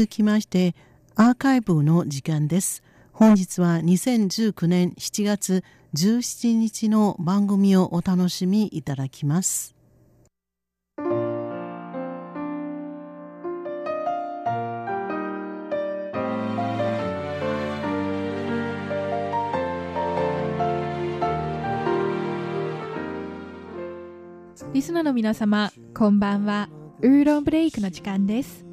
続きましてアーカイブの時間です本日は2019年7月17日の番組をお楽しみいただきますリスナーの皆様、こんばんは。ウーロンブレイクの時間です。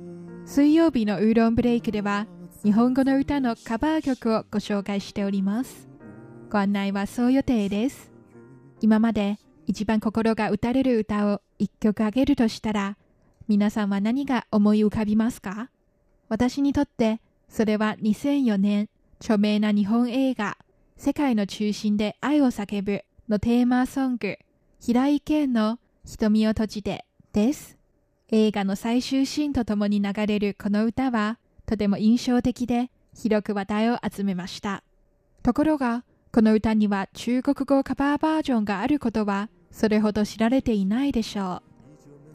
水曜日のウーロンブレイクでは、日本語の歌のカバー曲をご紹介しております。ご案内はそう予定です。今まで一番心が打たれる歌を一曲あげるとしたら、皆さんは何が思い浮かびますか？私にとって、それは2004年、著名な日本映画、世界の中心で愛を叫ぶのテーマソング、平井堅の瞳を閉じてです。映画の最終シーンとともに流れるこの歌はとても印象的で広く話題を集めました。ところが、この歌には中国語カバーバージョンがあることはそれほど知られていないでしょう。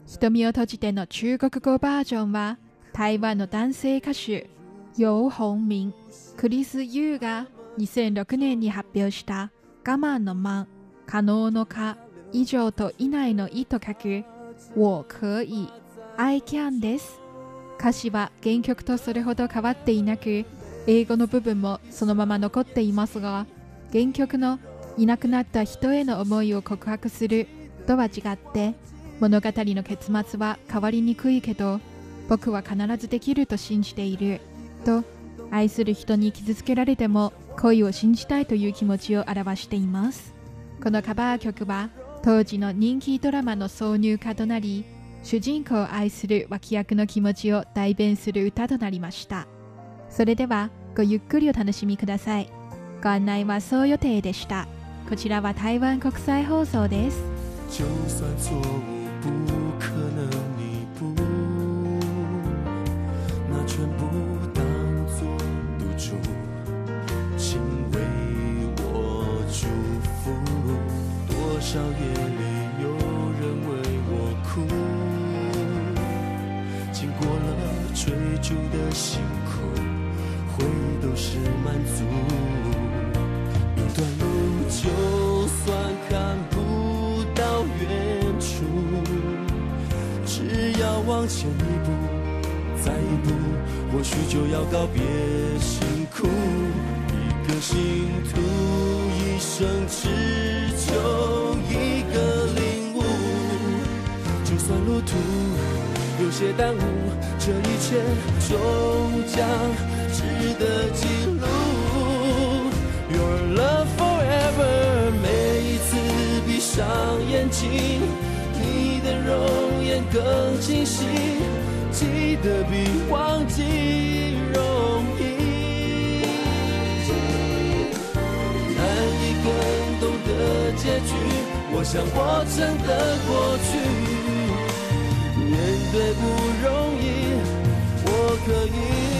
瞳を閉じての中国語バージョンは台湾の男性歌手、楊本明、クリス・ユーが2006年に発表した我慢の慢、可能の可、以上と以内の意と書く我可以 I can です。歌詞は原曲とそれほど変わっていなく英語の部分もそのまま残っていますが原曲のいなくなった人への思いを告白するとは違って物語の結末は変わりにくいけど僕は必ずできると信じていると愛する人に傷つけられても恋を信じたいという気持ちを表しています。このカバー曲は当時の人気ドラマの挿入歌となり主人公を愛する脇役の気持ちを代弁する歌となりました。それではごゆっくりお楽しみください。ご案内はそう予定でした。こちらは台湾国際放送です。经过了追逐的辛苦，回忆都是满足。一段路就算看不到远处，只要往前一步，再一步，或许就要告别辛苦。一个信徒，一生只求一个领悟。就算路途有些耽误，这一切终将值得记录。Your love forever，每一次闭上眼睛，你的容颜更清晰，记得比忘记容易。难以更懂的结局，我想我真的过去，面对不容易，我可以。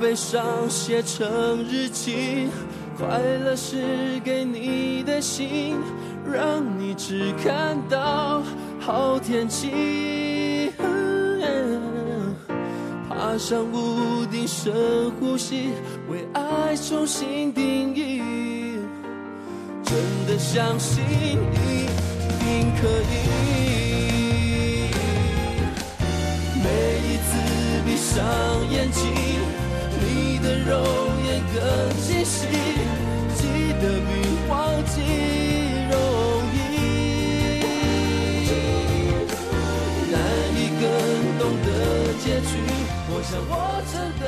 悲伤写成日记，快乐是给你的信，让你只看到好天气。爬上屋顶深呼吸，为爱重新定义，真的相信一定可以。每一次闭上眼睛，的容颜更清晰，记得比忘记容易，难以更懂的结局，我想我真的。